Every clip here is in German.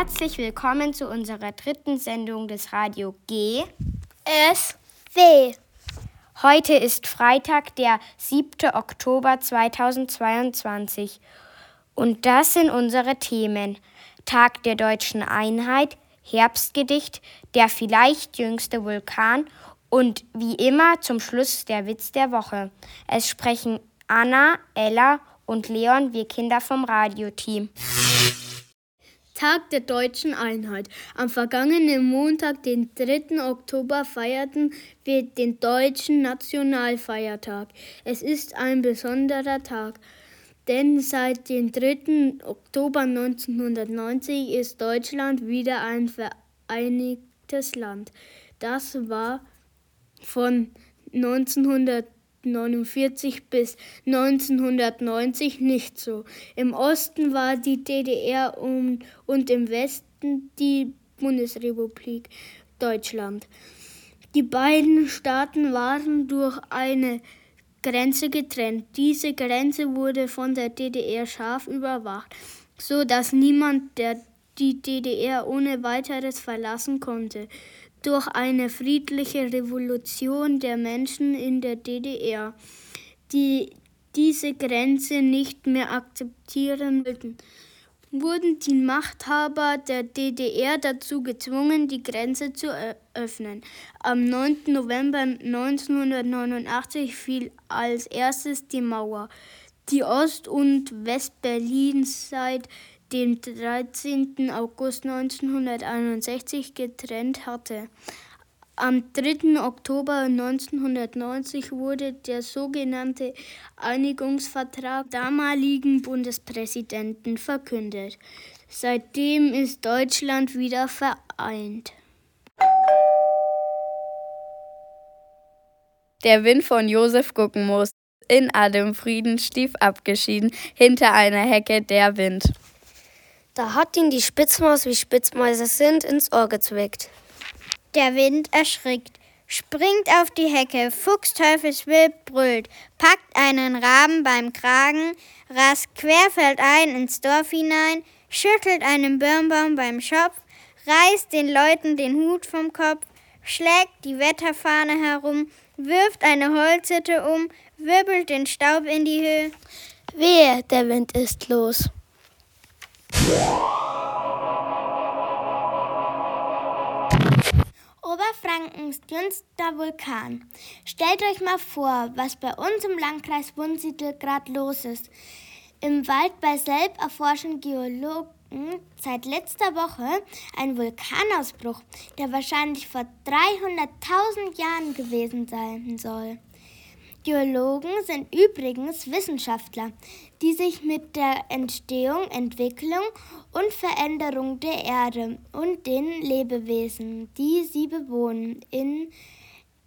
Herzlich willkommen zu unserer dritten Sendung des Radio G. S. W. Heute ist Freitag, der 7. Oktober 2022. Und das sind unsere Themen. Tag der deutschen Einheit, Herbstgedicht, der vielleicht jüngste Vulkan und wie immer zum Schluss der Witz der Woche. Es sprechen Anna, Ella und Leon, wir Kinder vom Radioteam. Tag der deutschen Einheit. Am vergangenen Montag, den 3. Oktober, feierten wir den deutschen Nationalfeiertag. Es ist ein besonderer Tag, denn seit dem 3. Oktober 1990 ist Deutschland wieder ein vereinigtes Land. Das war von 1990 1949 bis 1990 nicht so. Im Osten war die DDR und, und im Westen die Bundesrepublik Deutschland. Die beiden Staaten waren durch eine Grenze getrennt. Diese Grenze wurde von der DDR scharf überwacht, so dass niemand der die DDR ohne weiteres verlassen konnte durch eine friedliche Revolution der Menschen in der DDR, die diese Grenze nicht mehr akzeptieren wollten, wurden die Machthaber der DDR dazu gezwungen, die Grenze zu öffnen. Am 9. November 1989 fiel als erstes die Mauer, die Ost- und Westberlin seit dem 13. August 1961 getrennt hatte. Am 3. Oktober 1990 wurde der sogenannte Einigungsvertrag damaligen Bundespräsidenten verkündet. Seitdem ist Deutschland wieder vereint. Der Wind von Josef Guckenmoos in Adem Frieden stief abgeschieden hinter einer Hecke der Wind. Da hat ihn die Spitzmaus, wie Spitzmäuse sind, ins Ohr gezwickt. Der Wind erschrickt, springt auf die Hecke, fuchsteufelswild brüllt, packt einen Raben beim Kragen, rast querfeldein ins Dorf hinein, schüttelt einen Birnbaum beim Schopf, reißt den Leuten den Hut vom Kopf, schlägt die Wetterfahne herum, wirft eine Holzhütte um, wirbelt den Staub in die Höhe. Wehe, der Wind ist los. Oberfrankens dünnster Vulkan. Stellt euch mal vor, was bei uns im Landkreis Wunsiedel gerade los ist. Im Wald bei Selb erforschen Geologen seit letzter Woche einen Vulkanausbruch, der wahrscheinlich vor 300.000 Jahren gewesen sein soll. Geologen sind übrigens Wissenschaftler, die sich mit der Entstehung, Entwicklung und Veränderung der Erde und den Lebewesen, die sie bewohnen, in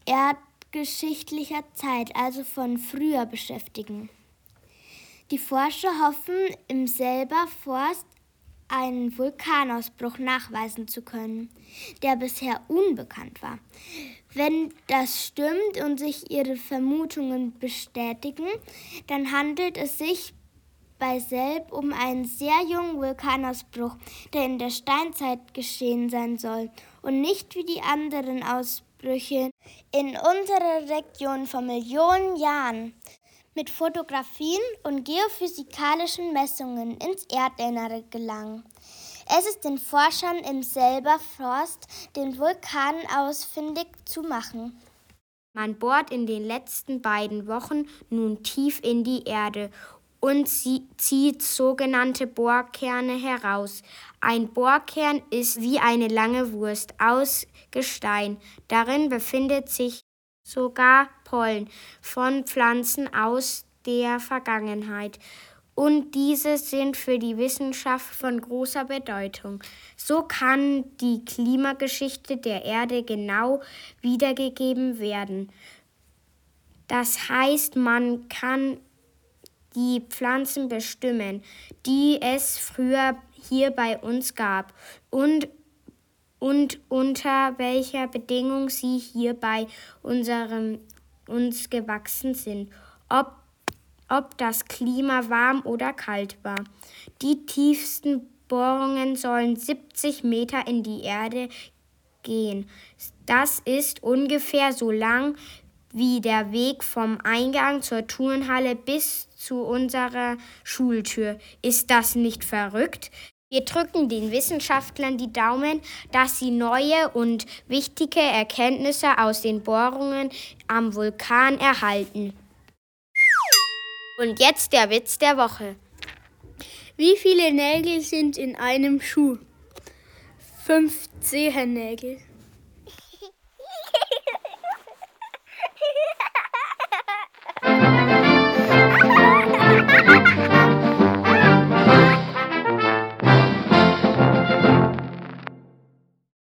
erdgeschichtlicher Zeit, also von früher beschäftigen. Die Forscher hoffen, im selber Forst einen Vulkanausbruch nachweisen zu können, der bisher unbekannt war. Wenn das stimmt und sich ihre Vermutungen bestätigen, dann handelt es sich bei Selb um einen sehr jungen Vulkanausbruch, der in der Steinzeit geschehen sein soll und nicht wie die anderen Ausbrüche in unserer Region vor Millionen Jahren mit Fotografien und geophysikalischen Messungen ins Erdinnere gelangen. Es ist den Forschern im selber Forst, den Vulkan ausfindig zu machen. Man bohrt in den letzten beiden Wochen nun tief in die Erde und zieht sogenannte Bohrkerne heraus. Ein Bohrkern ist wie eine lange Wurst aus Gestein. Darin befindet sich sogar Pollen von Pflanzen aus der Vergangenheit und diese sind für die Wissenschaft von großer Bedeutung. So kann die Klimageschichte der Erde genau wiedergegeben werden. Das heißt, man kann die Pflanzen bestimmen, die es früher hier bei uns gab und, und unter welcher Bedingung sie hier bei unserem, uns gewachsen sind. Ob ob das Klima warm oder kalt war. Die tiefsten Bohrungen sollen 70 Meter in die Erde gehen. Das ist ungefähr so lang wie der Weg vom Eingang zur Turnhalle bis zu unserer Schultür. Ist das nicht verrückt? Wir drücken den Wissenschaftlern die Daumen, dass sie neue und wichtige Erkenntnisse aus den Bohrungen am Vulkan erhalten. Und jetzt der Witz der Woche. Wie viele Nägel sind in einem Schuh? Fünf Zehennägel.